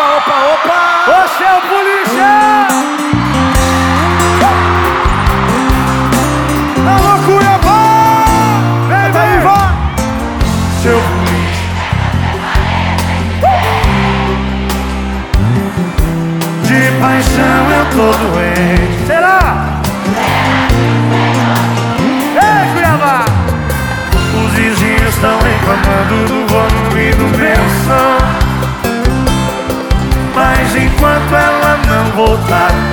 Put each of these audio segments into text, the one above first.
opa, opa, opa! Ô, seu polícia! Alô, Cuiabá! Vem, vem! vá! Seu polícia! De paixão eu tô doente. Será? Ei, Cuiabá! Os vizinhos estão reclamando do volume do meu som. Ela não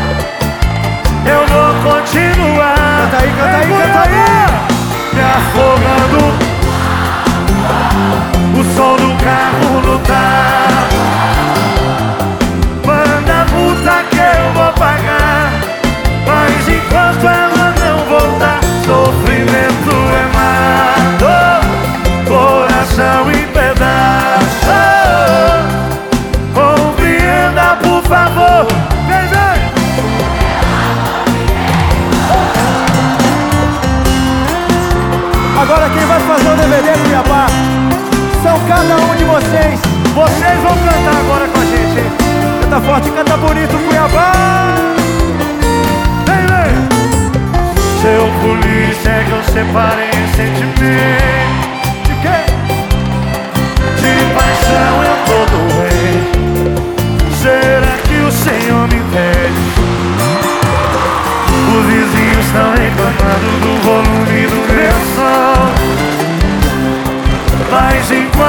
Agora quem vai fazer o DVD, Cuiabá? São cada um de vocês. Vocês vão cantar agora com a gente, hein? Canta forte, canta bonito, Cuiabá! Vem, vem! Seu polícia que eu separei sentimento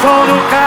Fogo do carro.